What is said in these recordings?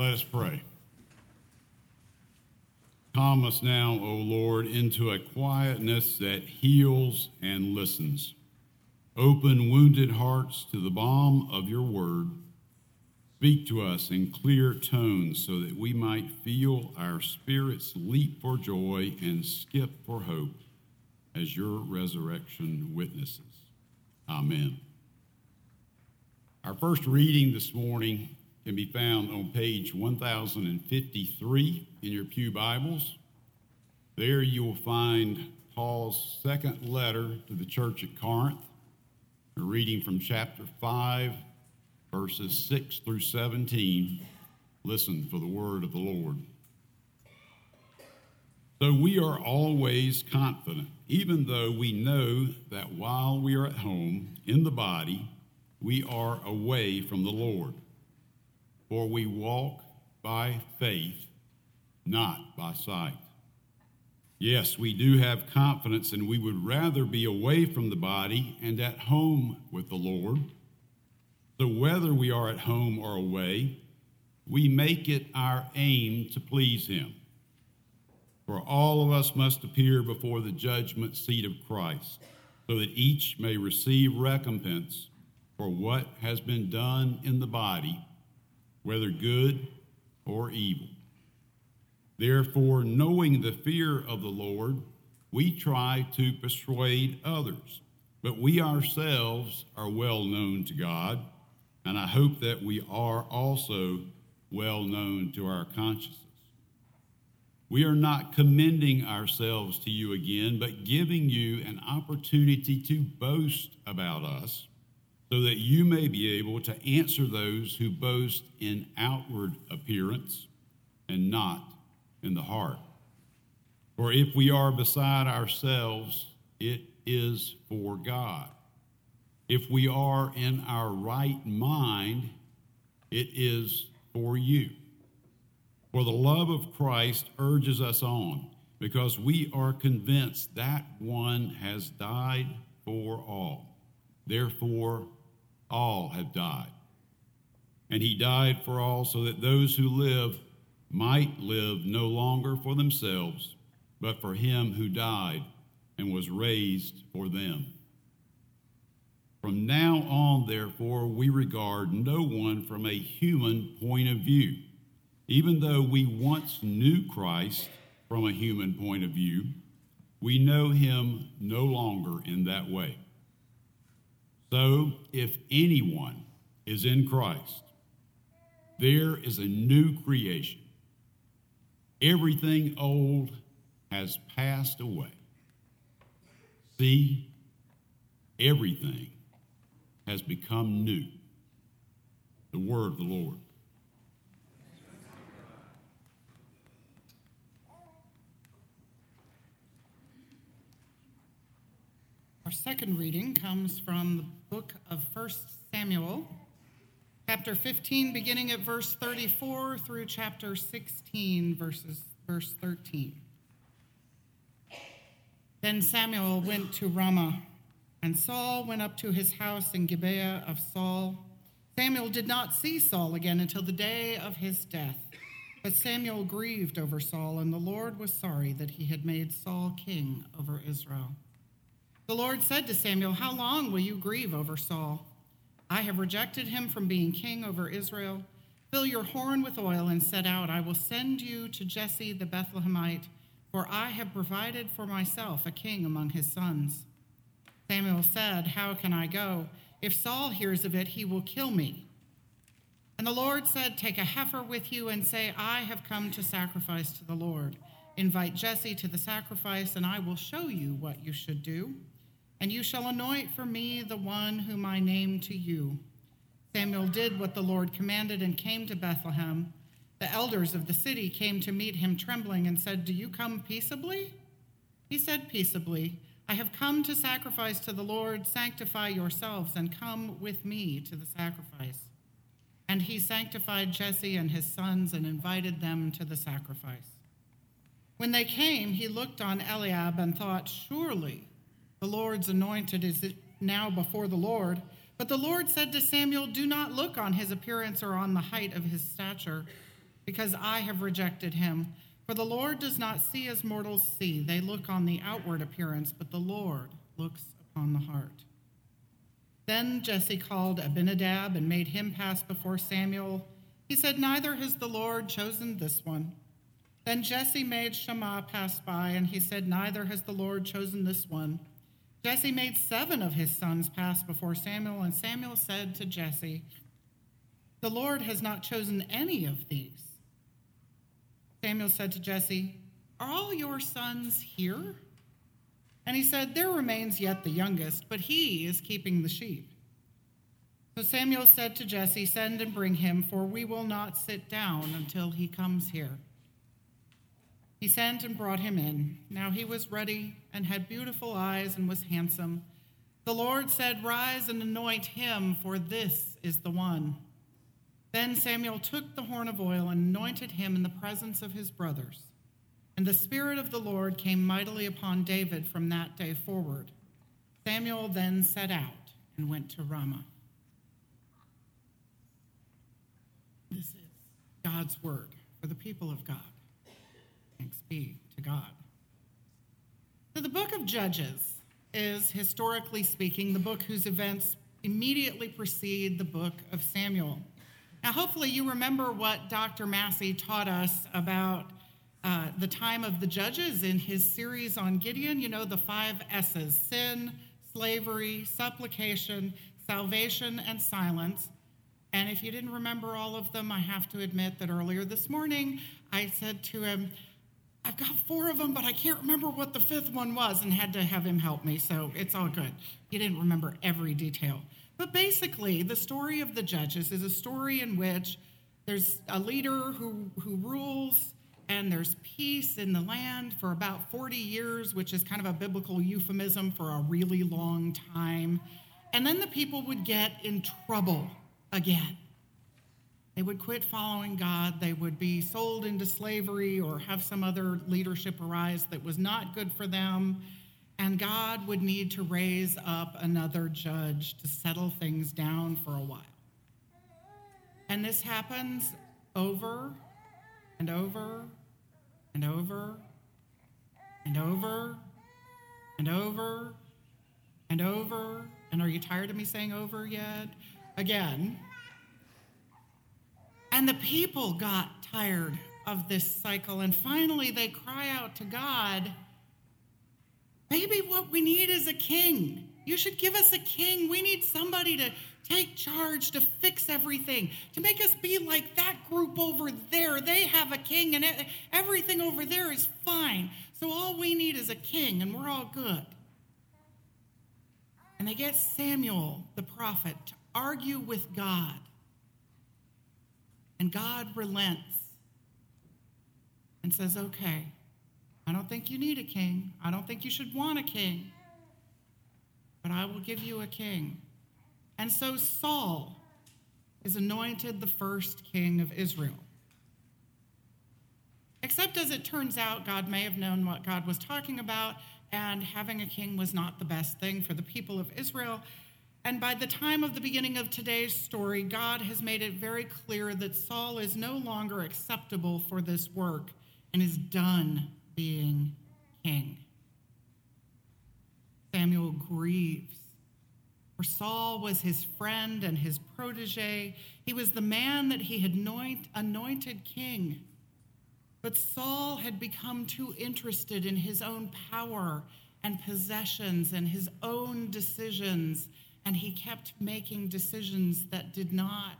Let us pray. Calm us now, O Lord, into a quietness that heals and listens. Open wounded hearts to the balm of your word. Speak to us in clear tones so that we might feel our spirits leap for joy and skip for hope as your resurrection witnesses. Amen. Our first reading this morning can be found on page 1053 in your Pew Bibles. There you will find Paul's second letter to the church at Corinth, a reading from chapter 5, verses 6 through 17. Listen for the word of the Lord. So we are always confident, even though we know that while we are at home in the body, we are away from the Lord for we walk by faith, not by sight. Yes, we do have confidence, and we would rather be away from the body and at home with the Lord. So, whether we are at home or away, we make it our aim to please Him. For all of us must appear before the judgment seat of Christ, so that each may receive recompense for what has been done in the body whether good or evil. Therefore, knowing the fear of the Lord, we try to persuade others, but we ourselves are well known to God, and I hope that we are also well known to our consciences. We are not commending ourselves to you again, but giving you an opportunity to boast about us so that you may be able to answer those who boast in outward appearance and not in the heart. For if we are beside ourselves, it is for God. If we are in our right mind, it is for you. For the love of Christ urges us on, because we are convinced that one has died for all. Therefore, all have died. And he died for all so that those who live might live no longer for themselves, but for him who died and was raised for them. From now on, therefore, we regard no one from a human point of view. Even though we once knew Christ from a human point of view, we know him no longer in that way. So, if anyone is in Christ, there is a new creation. Everything old has passed away. See, everything has become new. The word of the Lord. Our second reading comes from book of 1 Samuel, chapter 15, beginning at verse 34 through chapter 16, verses, verse 13. Then Samuel went to Ramah, and Saul went up to his house in Gibeah of Saul. Samuel did not see Saul again until the day of his death. But Samuel grieved over Saul, and the Lord was sorry that he had made Saul king over Israel. The Lord said to Samuel, How long will you grieve over Saul? I have rejected him from being king over Israel. Fill your horn with oil and set out. I will send you to Jesse the Bethlehemite, for I have provided for myself a king among his sons. Samuel said, How can I go? If Saul hears of it, he will kill me. And the Lord said, Take a heifer with you and say, I have come to sacrifice to the Lord. Invite Jesse to the sacrifice, and I will show you what you should do. And you shall anoint for me the one whom I name to you. Samuel did what the Lord commanded and came to Bethlehem. The elders of the city came to meet him trembling and said, Do you come peaceably? He said, Peaceably. I have come to sacrifice to the Lord. Sanctify yourselves and come with me to the sacrifice. And he sanctified Jesse and his sons and invited them to the sacrifice. When they came, he looked on Eliab and thought, Surely the Lord's anointed is now before the Lord. But the Lord said to Samuel, Do not look on his appearance or on the height of his stature, because I have rejected him. For the Lord does not see as mortals see. They look on the outward appearance, but the Lord looks upon the heart. Then Jesse called Abinadab and made him pass before Samuel. He said, Neither has the Lord chosen this one. Then Jesse made Shammah pass by, and he said, Neither has the Lord chosen this one. Jesse made seven of his sons pass before Samuel, and Samuel said to Jesse, The Lord has not chosen any of these. Samuel said to Jesse, Are all your sons here? And he said, There remains yet the youngest, but he is keeping the sheep. So Samuel said to Jesse, Send and bring him, for we will not sit down until he comes here. He sent and brought him in. Now he was ruddy and had beautiful eyes and was handsome. The Lord said, Rise and anoint him, for this is the one. Then Samuel took the horn of oil and anointed him in the presence of his brothers. And the Spirit of the Lord came mightily upon David from that day forward. Samuel then set out and went to Ramah. This is God's word for the people of God. Thanks be to God. So, the book of Judges is, historically speaking, the book whose events immediately precede the book of Samuel. Now, hopefully, you remember what Dr. Massey taught us about uh, the time of the judges in his series on Gideon. You know, the five S's sin, slavery, supplication, salvation, and silence. And if you didn't remember all of them, I have to admit that earlier this morning I said to him, I've got four of them, but I can't remember what the fifth one was, and had to have him help me, so it's all good. He didn't remember every detail. But basically, the story of the judges is a story in which there's a leader who, who rules, and there's peace in the land for about 40 years, which is kind of a biblical euphemism for a really long time. And then the people would get in trouble again. They would quit following God. They would be sold into slavery or have some other leadership arise that was not good for them. And God would need to raise up another judge to settle things down for a while. And this happens over and over and over and over and over and over. And are you tired of me saying over yet? Again. And the people got tired of this cycle. And finally, they cry out to God Maybe what we need is a king. You should give us a king. We need somebody to take charge, to fix everything, to make us be like that group over there. They have a king, and everything over there is fine. So all we need is a king, and we're all good. And they get Samuel, the prophet, to argue with God. And God relents and says, Okay, I don't think you need a king. I don't think you should want a king. But I will give you a king. And so Saul is anointed the first king of Israel. Except as it turns out, God may have known what God was talking about, and having a king was not the best thing for the people of Israel. And by the time of the beginning of today's story, God has made it very clear that Saul is no longer acceptable for this work and is done being king. Samuel grieves. For Saul was his friend and his protege. He was the man that he had anoint, anointed king. But Saul had become too interested in his own power and possessions and his own decisions and he kept making decisions that did not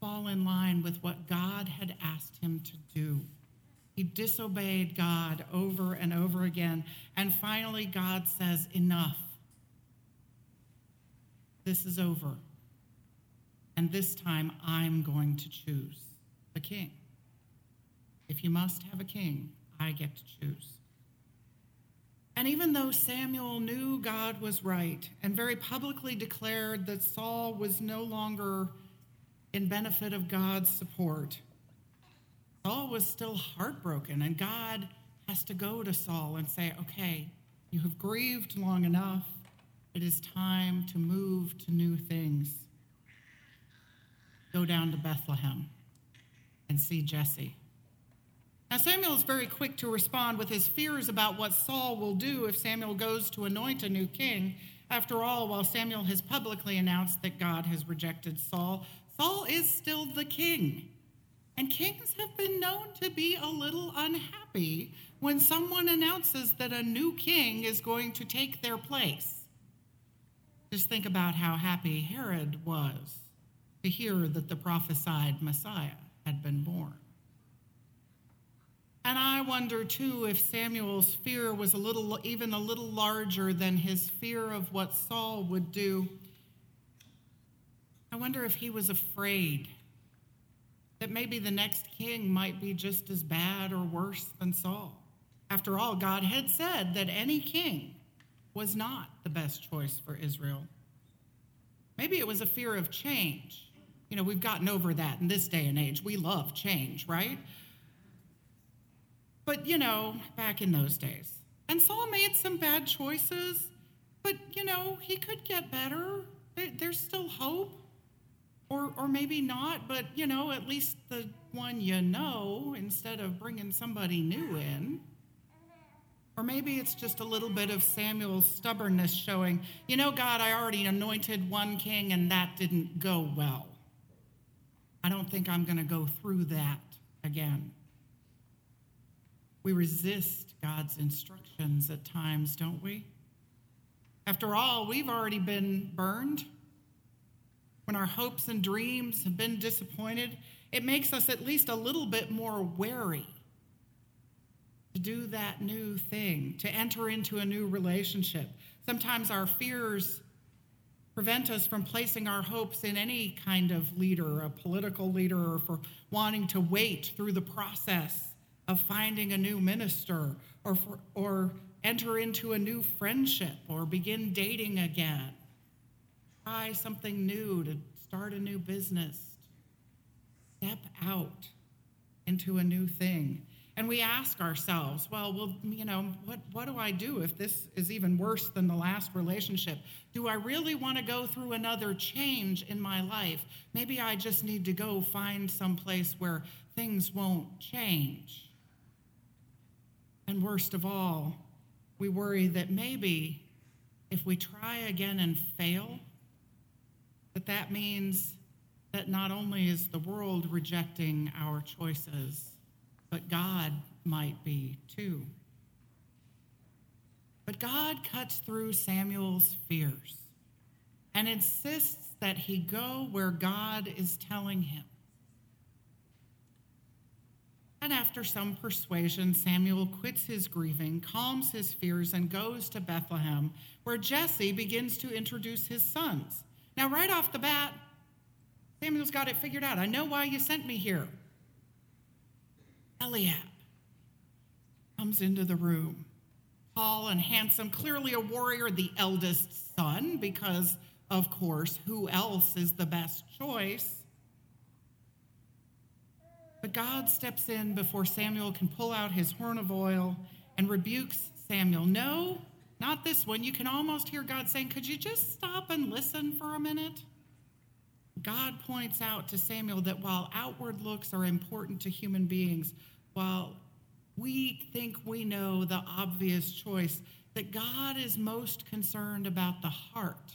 fall in line with what God had asked him to do. He disobeyed God over and over again. And finally, God says, Enough. This is over. And this time, I'm going to choose a king. If you must have a king, I get to choose. And even though Samuel knew God was right and very publicly declared that Saul was no longer in benefit of God's support, Saul was still heartbroken. And God has to go to Saul and say, okay, you have grieved long enough. It is time to move to new things. Go down to Bethlehem. and see Jesse. Now, Samuel is very quick to respond with his fears about what Saul will do if Samuel goes to anoint a new king. After all, while Samuel has publicly announced that God has rejected Saul, Saul is still the king. And kings have been known to be a little unhappy when someone announces that a new king is going to take their place. Just think about how happy Herod was to hear that the prophesied Messiah had been born. And I wonder too if Samuel's fear was a little, even a little larger than his fear of what Saul would do. I wonder if he was afraid that maybe the next king might be just as bad or worse than Saul. After all, God had said that any king was not the best choice for Israel. Maybe it was a fear of change. You know, we've gotten over that in this day and age. We love change, right? But, you know, back in those days. And Saul made some bad choices, but, you know, he could get better. There's still hope. Or, or maybe not, but, you know, at least the one you know instead of bringing somebody new in. Or maybe it's just a little bit of Samuel's stubbornness showing, you know, God, I already anointed one king and that didn't go well. I don't think I'm going to go through that again. We resist God's instructions at times, don't we? After all, we've already been burned. When our hopes and dreams have been disappointed, it makes us at least a little bit more wary to do that new thing, to enter into a new relationship. Sometimes our fears prevent us from placing our hopes in any kind of leader, a political leader, or for wanting to wait through the process of finding a new minister or, for, or enter into a new friendship or begin dating again. Try something new to start a new business. Step out into a new thing. And we ask ourselves, well, well, you know, what, what do I do if this is even worse than the last relationship? Do I really want to go through another change in my life? Maybe I just need to go find some place where things won't change. And worst of all, we worry that maybe if we try again and fail, that that means that not only is the world rejecting our choices, but God might be too. But God cuts through Samuel's fears and insists that he go where God is telling him. And after some persuasion, Samuel quits his grieving, calms his fears, and goes to Bethlehem, where Jesse begins to introduce his sons. Now, right off the bat, Samuel's got it figured out. I know why you sent me here. Eliab comes into the room, tall and handsome, clearly a warrior, the eldest son, because, of course, who else is the best choice? But God steps in before Samuel can pull out his horn of oil and rebukes Samuel. No, not this one. You can almost hear God saying, Could you just stop and listen for a minute? God points out to Samuel that while outward looks are important to human beings, while we think we know the obvious choice, that God is most concerned about the heart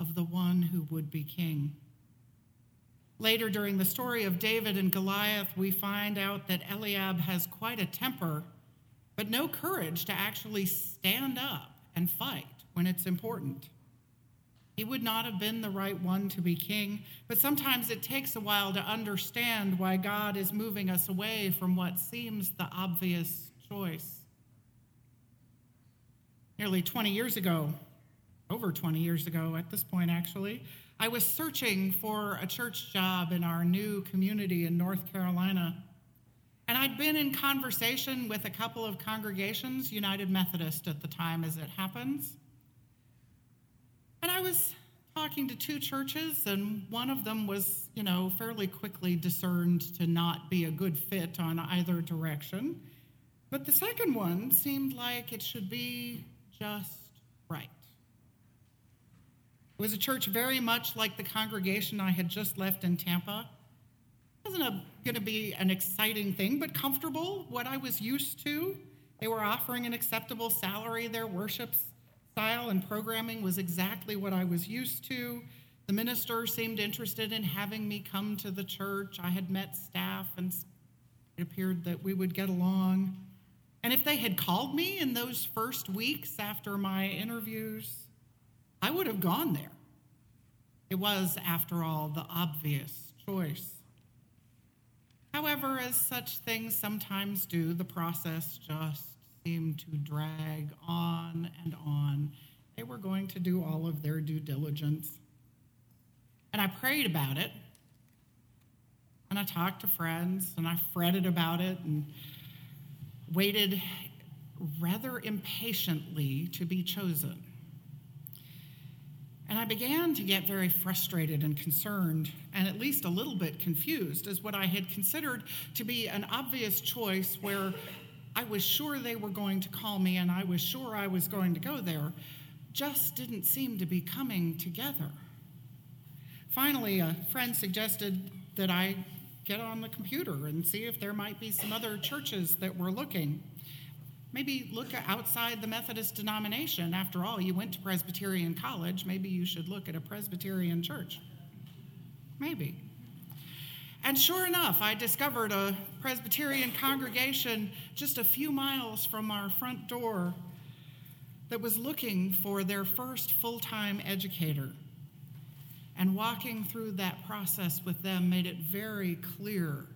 of the one who would be king. Later, during the story of David and Goliath, we find out that Eliab has quite a temper, but no courage to actually stand up and fight when it's important. He would not have been the right one to be king, but sometimes it takes a while to understand why God is moving us away from what seems the obvious choice. Nearly 20 years ago, over 20 years ago at this point actually, I was searching for a church job in our new community in North Carolina. And I'd been in conversation with a couple of congregations, United Methodist at the time as it happens. And I was talking to two churches, and one of them was, you know, fairly quickly discerned to not be a good fit on either direction. But the second one seemed like it should be just right. It was a church very much like the congregation I had just left in Tampa. It wasn't going to be an exciting thing, but comfortable, what I was used to. They were offering an acceptable salary. Their worship style and programming was exactly what I was used to. The minister seemed interested in having me come to the church. I had met staff, and it appeared that we would get along. And if they had called me in those first weeks after my interviews, I would have gone there. It was, after all, the obvious choice. However, as such things sometimes do, the process just seemed to drag on and on. They were going to do all of their due diligence. And I prayed about it. And I talked to friends and I fretted about it and waited rather impatiently to be chosen. And I began to get very frustrated and concerned, and at least a little bit confused, as what I had considered to be an obvious choice where I was sure they were going to call me and I was sure I was going to go there just didn't seem to be coming together. Finally, a friend suggested that I get on the computer and see if there might be some other churches that were looking. Maybe look outside the Methodist denomination. After all, you went to Presbyterian college. Maybe you should look at a Presbyterian church. Maybe. And sure enough, I discovered a Presbyterian congregation just a few miles from our front door that was looking for their first full time educator. And walking through that process with them made it very clear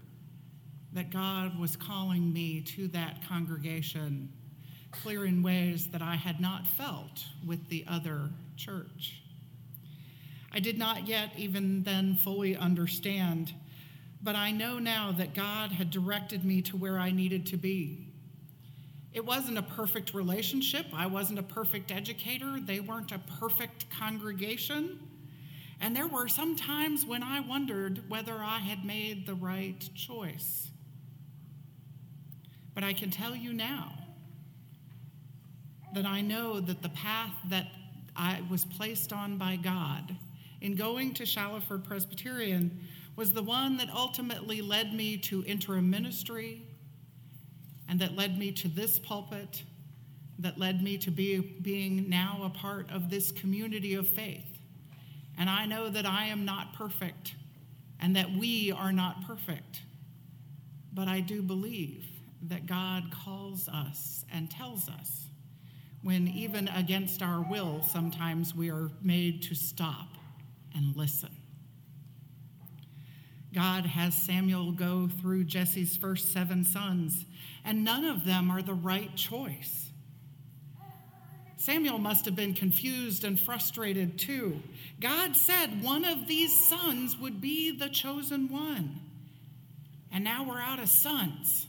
that God was calling me to that congregation, clear in ways that I had not felt with the other church. I did not yet even then fully understand, but I know now that God had directed me to where I needed to be. It wasn't a perfect relationship. I wasn't a perfect educator. They weren't a perfect congregation. And there were some times when I wondered whether I had made the right choice. But I can tell you now that I know that the path that I was placed on by God in going to Shallowford Presbyterian was the one that ultimately led me to interim ministry and that led me to this pulpit, that led me to be, being now a part of this community of faith. And I know that I am not perfect and that we are not perfect, but I do believe that God calls us and tells us when, even against our will, sometimes we are made to stop and listen. God has Samuel go through Jesse's first seven sons, and none of them are the right choice. Samuel must have been confused and frustrated too. God said one of these sons would be the chosen one, and now we're out of sons.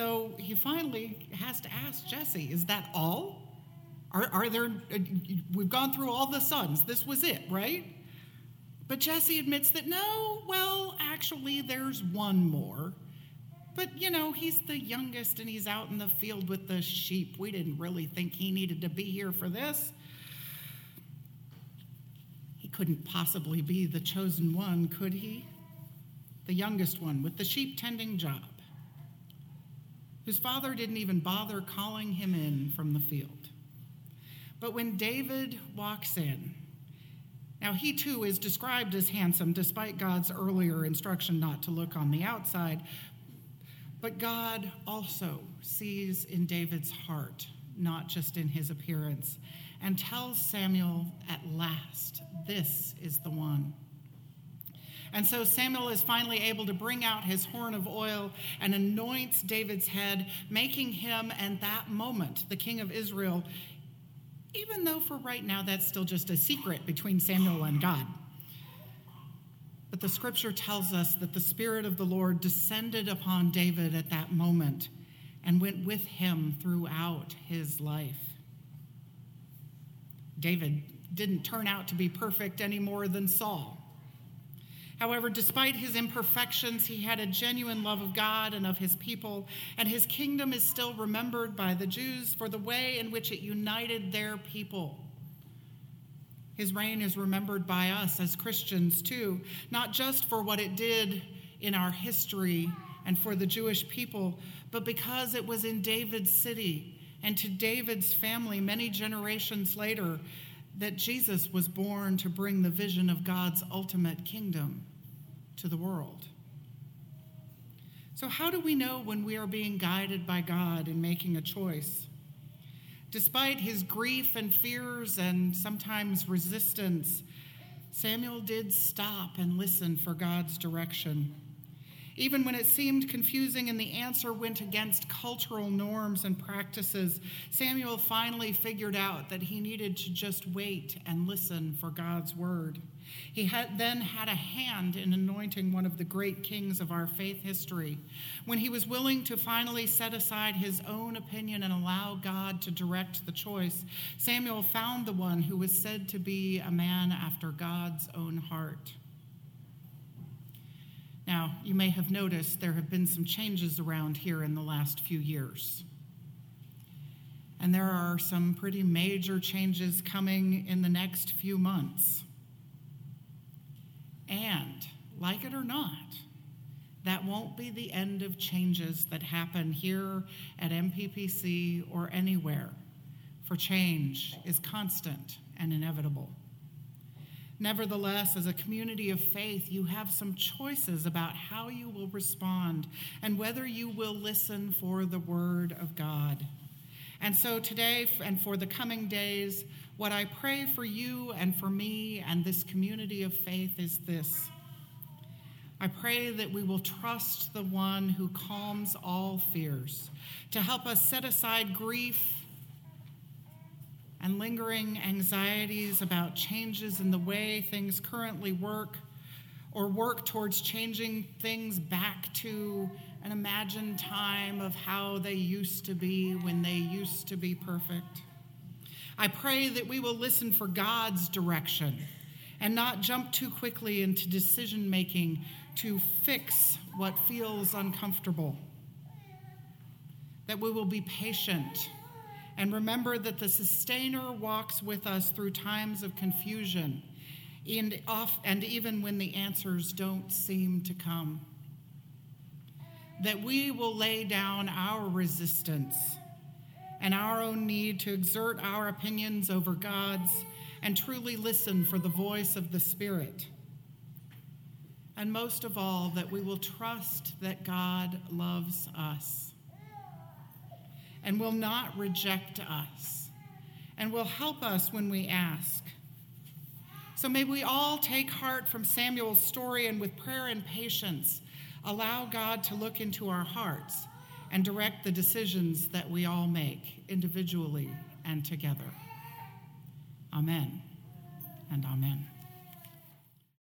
So he finally has to ask Jesse, is that all? Are, are there, uh, we've gone through all the sons. This was it, right? But Jesse admits that no, well, actually, there's one more. But, you know, he's the youngest and he's out in the field with the sheep. We didn't really think he needed to be here for this. He couldn't possibly be the chosen one, could he? The youngest one with the sheep tending job whose father didn't even bother calling him in from the field. But when David walks in, now he too is described as handsome despite God's earlier instruction not to look on the outside. But God also sees in David's heart, not just in his appearance, and tells Samuel at last, This is the one. And so Samuel is finally able to bring out his horn of oil and anoints David's head, making him, and that moment, the king of Israel, even though for right now that's still just a secret between Samuel and God. But the scripture tells us that the Spirit of the Lord descended upon David at that moment and went with him throughout his life. David didn't turn out to be perfect any more than Saul. However, despite his imperfections, he had a genuine love of God and of his people, and his kingdom is still remembered by the Jews for the way in which it united their people. His reign is remembered by us as Christians too, not just for what it did in our history and for the Jewish people, but because it was in David's city and to David's family many generations later that Jesus was born to bring the vision of God's ultimate kingdom to the world. So, how do we know when we are being guided by God in making a choice? Despite his grief and fears and sometimes resistance, Samuel did stop and listen for God's direction. Even when it seemed confusing and the answer went against cultural norms and practices, Samuel finally figured out that he needed to just wait and listen for God's word. He had, then had a hand in anointing one of the great kings of our faith history. When he was willing to finally set aside his own opinion and allow God to direct the choice, Samuel found the one who was said to be a man after God's own heart. Now, you may have noticed there have been some changes around here in the last few years. And there are some pretty major changes coming in the next few months. And, like it or not, that won't be the end of changes that happen here at MPPC or anywhere, for change is constant and inevitable. Nevertheless, as a community of faith, you have some choices about how you will respond and whether you will listen for the word of God. And so today and for the coming days, what I pray for you and for me and this community of faith is this. I pray that we will trust the one who calms all fears to help us set aside grief and lingering anxieties about changes in the way things currently work or work towards changing things back to an imagined time of how they used to be when they used to be perfect. I pray that we will listen for God's direction and not jump too quickly into decision making to fix what feels uncomfortable. That we will be patient and remember that the sustainer walks with us through times of confusion and, off, and even when the answers don't seem to come. That we will lay down our resistance and our own need to exert our opinions over God's and truly listen for the voice of the Spirit. And most of all, that we will trust that God loves us and will not reject us and will help us when we ask. So may we all take heart from Samuel's story and with prayer and patience allow God to look into our hearts and direct the decisions that we all make individually and together. Amen and amen.